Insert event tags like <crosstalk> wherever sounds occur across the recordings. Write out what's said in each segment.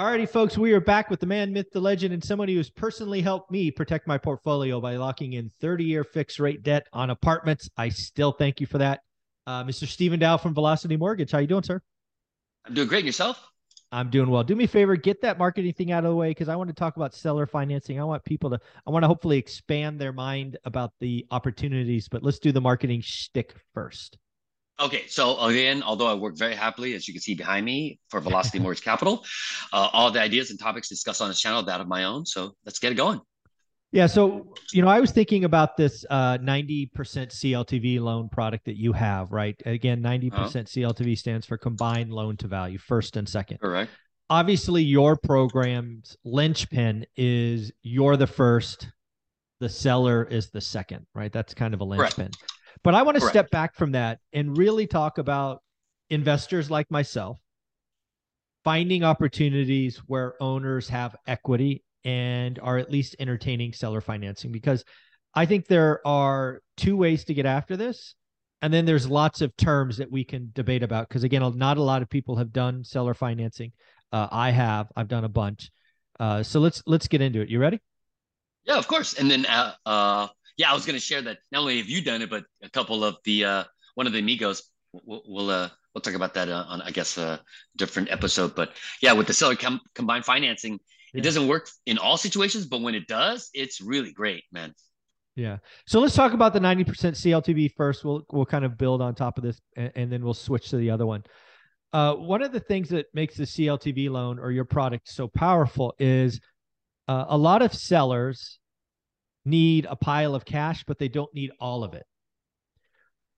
Alrighty, folks, we are back with the man, myth, the legend, and somebody who's personally helped me protect my portfolio by locking in 30 year fixed rate debt on apartments. I still thank you for that. Uh, Mr. Stephen Dao from Velocity Mortgage. How you doing, sir? I'm doing great. yourself? I'm doing well. Do me a favor, get that marketing thing out of the way because I want to talk about seller financing. I want people to, I want to hopefully expand their mind about the opportunities, but let's do the marketing shtick first. Okay, so again, although I work very happily, as you can see behind me, for Velocity <laughs> Mortgage Capital, uh, all the ideas and topics discussed on this channel, that of my own. So let's get it going. Yeah, so you know, I was thinking about this uh, 90% CLTV loan product that you have, right? Again, 90% uh-huh. CLTV stands for combined loan to value, first and second. Correct. Obviously, your program's linchpin is you're the first, the seller is the second, right? That's kind of a linchpin. Correct. But I want to step back from that and really talk about investors like myself finding opportunities where owners have equity and are at least entertaining seller financing because I think there are two ways to get after this. And then there's lots of terms that we can debate about because again, not a lot of people have done seller financing. Uh, I have. I've done a bunch. Uh, so let's let's get into it. You ready? Yeah, of course. And then uh, uh yeah, I was going to share that not only have you done it, but a couple of the uh, one of the amigos. We'll we'll, uh, we'll talk about that uh, on I guess a different episode. But yeah, with the seller com- combined financing, yeah. it doesn't work in all situations, but when it does, it's really great, man. Yeah. So let's talk about the 90% CLTV first. We'll we'll kind of build on top of this and, and then we'll switch to the other one. Uh, one of the things that makes the CLTV loan or your product so powerful is uh, a lot of sellers need a pile of cash, but they don't need all of it.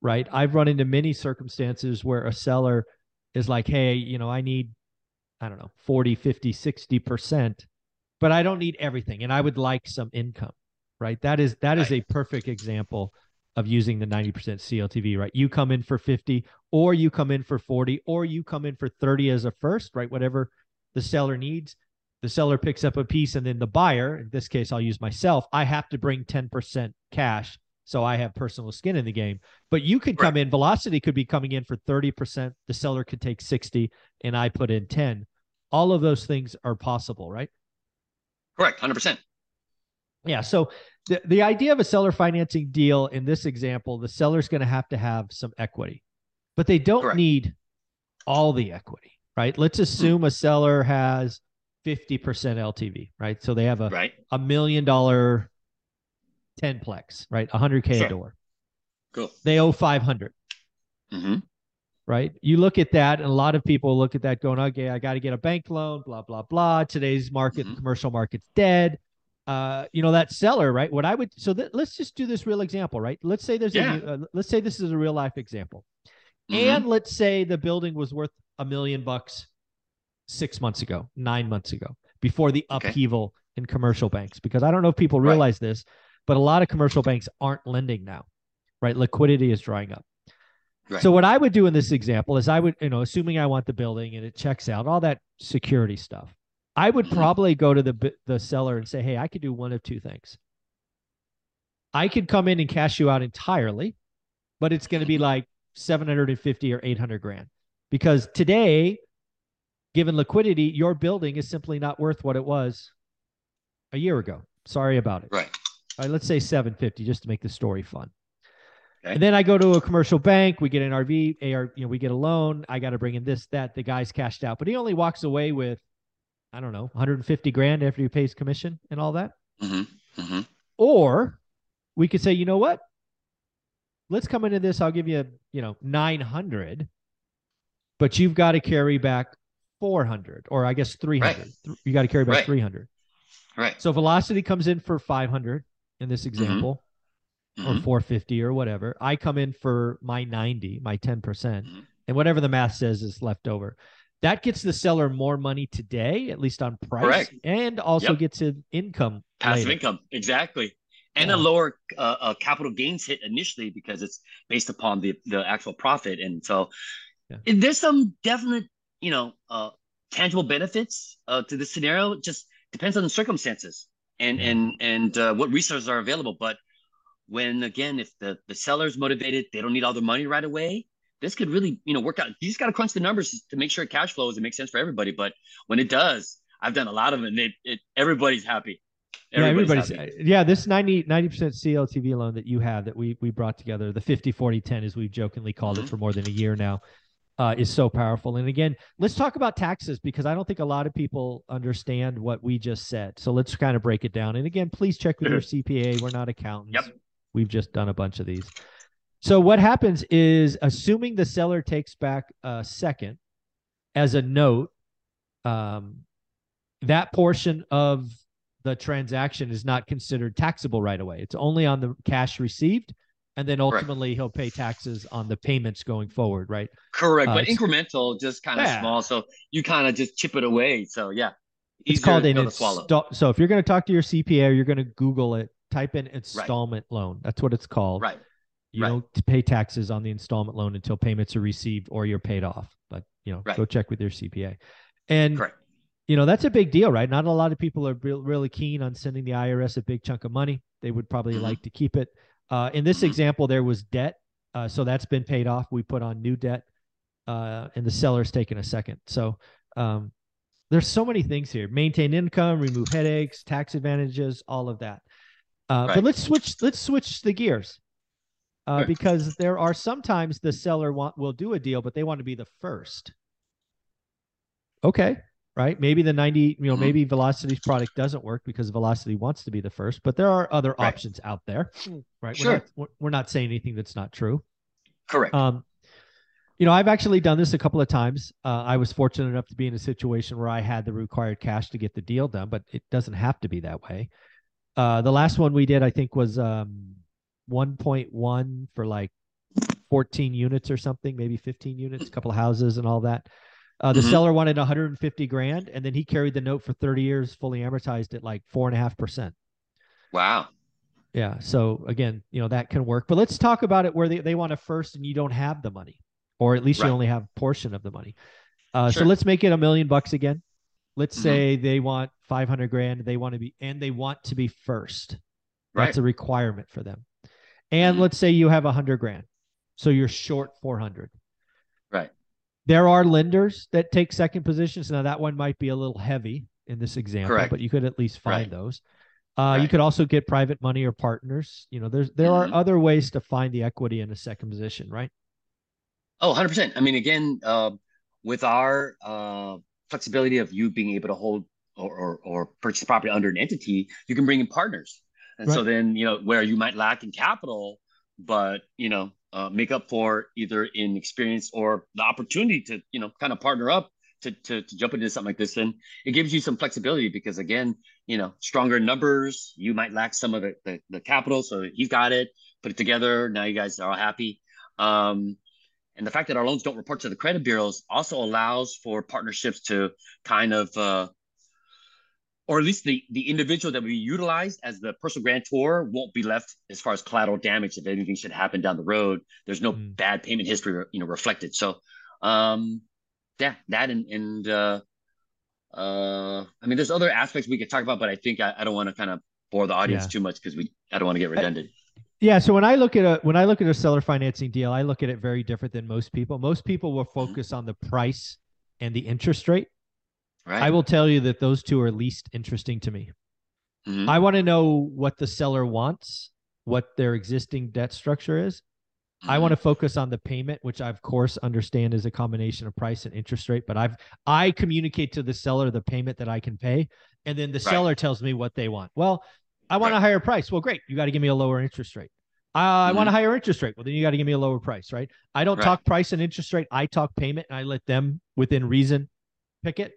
Right. I've run into many circumstances where a seller is like, hey, you know, I need, I don't know, 40, 50, 60%, but I don't need everything. And I would like some income. Right. That is that is a perfect example of using the 90% CLTV, right? You come in for 50 or you come in for 40 or you come in for 30 as a first, right? Whatever the seller needs the seller picks up a piece and then the buyer, in this case, I'll use myself, I have to bring 10% cash. So I have personal skin in the game. But you could come in, velocity could be coming in for 30%. The seller could take 60 and I put in 10. All of those things are possible, right? Correct. 100%. Yeah. So the, the idea of a seller financing deal in this example, the seller's going to have to have some equity, but they don't Correct. need all the equity, right? Let's hmm. assume a seller has 50% LTV, right? So they have a right. a million dollar 10 plex, right? 100K sure. a door. Cool. They owe 500. Mm-hmm. Right. You look at that, and a lot of people look at that going, okay, I got to get a bank loan, blah, blah, blah. Today's market, mm-hmm. commercial market's dead. Uh, you know, that seller, right? What I would, so that, let's just do this real example, right? Let's say there's yeah. a, uh, let's say this is a real life example. Mm-hmm. And let's say the building was worth a million bucks six months ago, nine months ago, before the okay. upheaval in commercial banks. Because I don't know if people realize right. this, but a lot of commercial banks aren't lending now, right? Liquidity is drying up. Right. So what I would do in this example is I would, you know, assuming I want the building and it checks out all that security stuff, I would mm-hmm. probably go to the the seller and say, "Hey, I could do one of two things. I could come in and cash you out entirely, but it's going to be like 750 or 800 grand. Because today given liquidity, your building is simply not worth what it was a year ago. Sorry about it. Right. All right, let's say 750 just to make the story fun. Okay. And then I go to a commercial bank, we get an RV, AR, you know, we get a loan. I got to bring in this, that. The guy's cashed out, but he only walks away with, I don't know, 150 grand after he pays commission and all that. Mm-hmm. Mm-hmm. Or we could say, you know what? Let's come into this. I'll give you, you know, 900, but you've got to carry back 400 or I guess 300. Right. You got to carry back right. 300. Right. So velocity comes in for 500 in this mm-hmm. example mm-hmm. or 450 or whatever. I come in for my 90, my 10%, percent mm hmm and whatever the math says is left over. That gets the seller more money today, at least on price, Correct. and also yep. gets an income. Passive later. income, exactly. And yeah. a lower uh, uh, capital gains hit initially because it's based upon the, the actual profit. And so yeah. there's some definite you know, uh, tangible benefits uh, to this scenario. Just depends on the circumstances and and and uh, what resources are available. But when again, if the the seller's motivated, they don't need all the money right away. This could really, you know, work out. You just got to crunch the numbers to make sure it cash flows and makes sense for everybody. But when it does, I've done a lot of them, and it, it everybody's happy. Everybody's yeah, everybody's yeah. This 90 percent CLTV loan that you have that we we brought together, the 50 40 10 as we've jokingly called mm-hmm. it for more than a year now, uh, is so powerful. And again, let's talk about taxes because I don't think a lot of people understand what we just said. So let's kind of break it down. And again, please check with your <clears throat> CPA. We're not accountants. Yep. We've just done a bunch of these. So what happens is, assuming the seller takes back a second as a note, um, that portion of the transaction is not considered taxable right away. It's only on the cash received and then ultimately right. he'll pay taxes on the payments going forward, right? Correct, uh, but incremental, just kind of yeah. small. So you kind of just chip it away. So yeah, it's called an install. So if you're going to talk to your CPA or you're going to Google it, type in installment right. loan. That's what it's called. Right. You right. don't pay taxes on the installment loan until payments are received or you're paid off. But you know, go check with your CPA. And Correct. you know that's a big deal, right? Not a lot of people are re- really keen on sending the IRS a big chunk of money. They would probably mm-hmm. like to keep it. Uh, in this mm-hmm. example, there was debt, uh, so that's been paid off. We put on new debt, uh, and the seller's taken a second. So um, there's so many things here: maintain income, remove headaches, tax advantages, all of that. Uh, right. But let's switch. Let's switch the gears. Uh, right. Because there are sometimes the seller want will do a deal, but they want to be the first. Okay, right? Maybe the 90, you know, mm-hmm. maybe Velocity's product doesn't work because Velocity wants to be the first, but there are other right. options out there, hmm. right? Sure. We're not, we're not saying anything that's not true. Correct. Um, you know, I've actually done this a couple of times. Uh, I was fortunate enough to be in a situation where I had the required cash to get the deal done, but it doesn't have to be that way. Uh, the last one we did, I think, was um, 1.1 for like 14 units or something, maybe 15 units, a couple of houses and all that. Uh, the mm-hmm. seller wanted 150 grand, and then he carried the note for 30 years, fully amortized at like four and a half percent. Wow. Yeah. So again, you know that can work, but let's talk about it where they, they want a first and you don't have the money, or at least right. you only have a portion of the money. Uh, sure. So let's make it a million bucks again. Let's mm-hmm. say they want 500 grand. They want to be, and they want to be first. Right. That's a requirement for them. And mm-hmm. let's say you have hundred grand. So you're short 400. There are lenders that take second positions. Now that one might be a little heavy in this example, Correct. but you could at least find right. those. Uh, right. You could also get private money or partners. You know, there's there mm-hmm. are other ways to find the equity in a second position, right? Oh, 100%. I mean, again, uh, with our uh, flexibility of you being able to hold or, or, or, purchase property under an entity, you can bring in partners. And right. so then, you know, where you might lack in capital, but, you know, uh, make up for either in experience or the opportunity to you know kind of partner up to, to, to jump into something like this. Then it gives you some flexibility because again you know stronger numbers you might lack some of the, the, the capital so you got it put it together now you guys are all happy. Um, and the fact that our loans don't report to the credit bureaus also allows for partnerships to kind of uh, or at least the, the individual that we utilize as the personal grantor won't be left as far as collateral damage if anything should happen down the road. There's no mm. bad payment history, you know, reflected. So, um, yeah, that and and uh, uh, I mean, there's other aspects we could talk about, but I think I, I don't want to kind of bore the audience yeah. too much because we I don't want to get redundant. Yeah, so when I look at a when I look at a seller financing deal, I look at it very different than most people. Most people will focus on the price and the interest rate Right. I will tell you that those two are least interesting to me. Mm-hmm. I want to know what the seller wants, what their existing debt structure is. Mm-hmm. I want to focus on the payment, which I of course understand is a combination of price and interest rate, but I've I communicate to the seller the payment that I can pay, and then the right. seller tells me what they want. Well, I want right. a higher price. Well, great. You got to give me a lower interest rate. Uh, mm-hmm. I want a higher interest rate. Well, then you got to give me a lower price, right? I don't talk price and interest rate. I talk payment, and I let them within reason pick it.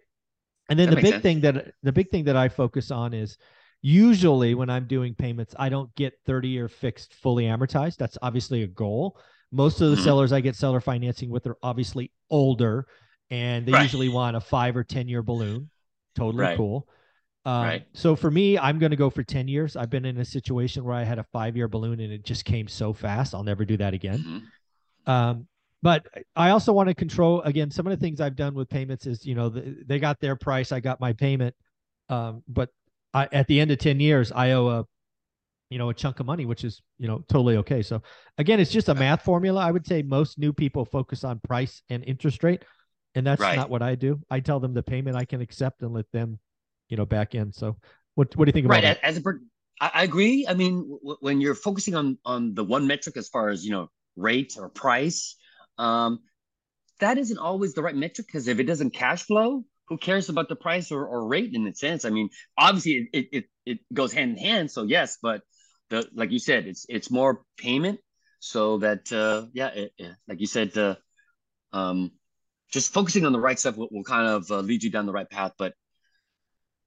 And then that the big sense. thing that the big thing that I focus on is usually when I'm doing payments, I don't get 30 year fixed fully amortized. That's obviously a goal. Most of the mm-hmm. sellers I get seller financing with are obviously older and they right. usually want a five or 10 year balloon. Totally right. cool. Um, right. So for me, I'm going to go for 10 years. I've been in a situation where I had a five year balloon and it just came so fast. I'll never do that again. Mm-hmm. Um, but I also want to control again some of the things I've done with payments is you know the, they got their price, I got my payment, um, but I, at the end of ten years I owe a you know a chunk of money, which is you know totally okay. So again, it's just a math formula. I would say most new people focus on price and interest rate, and that's right. not what I do. I tell them the payment I can accept and let them you know back in. So what what do you think about right, that? As a I, I agree. I mean, w- when you're focusing on on the one metric as far as you know rate or price, um, that isn't always the right metric because if it doesn't cash flow, who cares about the price or, or rate in a sense? I mean, obviously it, it it goes hand in hand. So yes, but the like you said, it's it's more payment. So that uh, yeah, it, it, like you said, uh, um, just focusing on the right stuff will, will kind of uh, lead you down the right path. But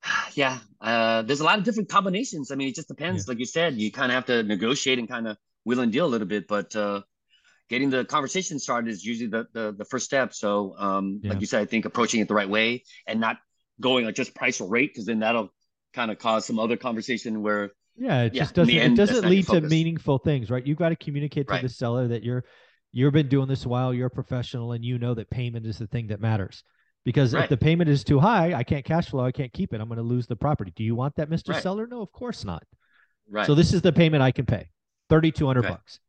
<sighs> yeah, uh, there's a lot of different combinations. I mean, it just depends. Yeah. Like you said, you kind of have to negotiate and kind of wheel and deal a little bit. But uh, getting the conversation started is usually the the, the first step. So, um, yeah. like you said, I think approaching it the right way and not going like just price or rate, because then that'll kind of cause some other conversation where yeah, it yeah, just doesn't end, it doesn't lead to meaningful things, right? You've got to communicate to right. the seller that you're you've been doing this a while, you're a professional, and you know that payment is the thing that matters. Because right. if the payment is too high, I can't cash flow, I can't keep it. I'm going to lose the property. Do you want that, Mr. Right. Seller? No, of course not. Right. So this is the payment I can pay, thirty two hundred bucks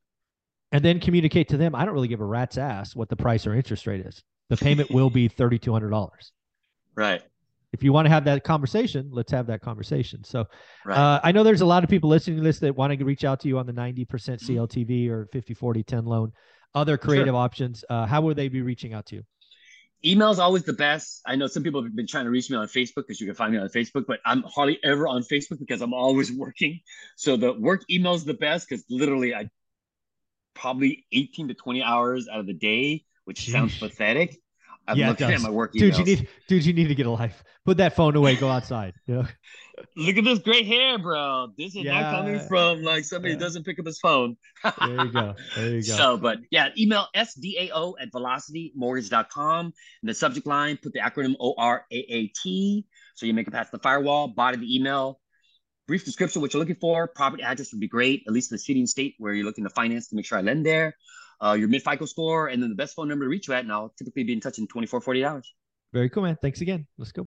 and then communicate to them. I don't really give a rat's ass what the price or interest rate is. The payment will be <laughs> thirty two hundred dollars. Right. If you want to have that conversation, let's have that conversation. So, right. uh, I know there's a lot of people listening to this that want to reach out to you on the 90% mm-hmm. CLTV or 50, 40, 10 loan, other creative sure. options. Uh, how would they be reaching out to you? Email is always the best. I know some people have been trying to reach me on Facebook because you can find me on Facebook, but I'm hardly ever on Facebook because I'm always <laughs> working. So the work email is the best because literally I probably 18 to 20 hours out of the day, which Jeez. sounds pathetic. I'm yeah, looking at my work dude, you need dude, you need to get a life. Put that phone away, go outside. You know? <laughs> Look at this great hair, bro. This is yeah. not coming from like somebody yeah. who doesn't pick up his phone. there you go. There you <laughs> go. So, but yeah, email sdao at velocitymortgage.com. In the subject line, put the acronym ORAAT. So you make it past the firewall, body of the email, brief description what you're looking for. Property address would be great, at least in the city and state where you're looking to finance to make sure I lend there. Uh, your mid FICO score, and then the best phone number to reach you at. And I'll typically be in touch in 24, 48 hours. Very cool, man. Thanks again. Let's go.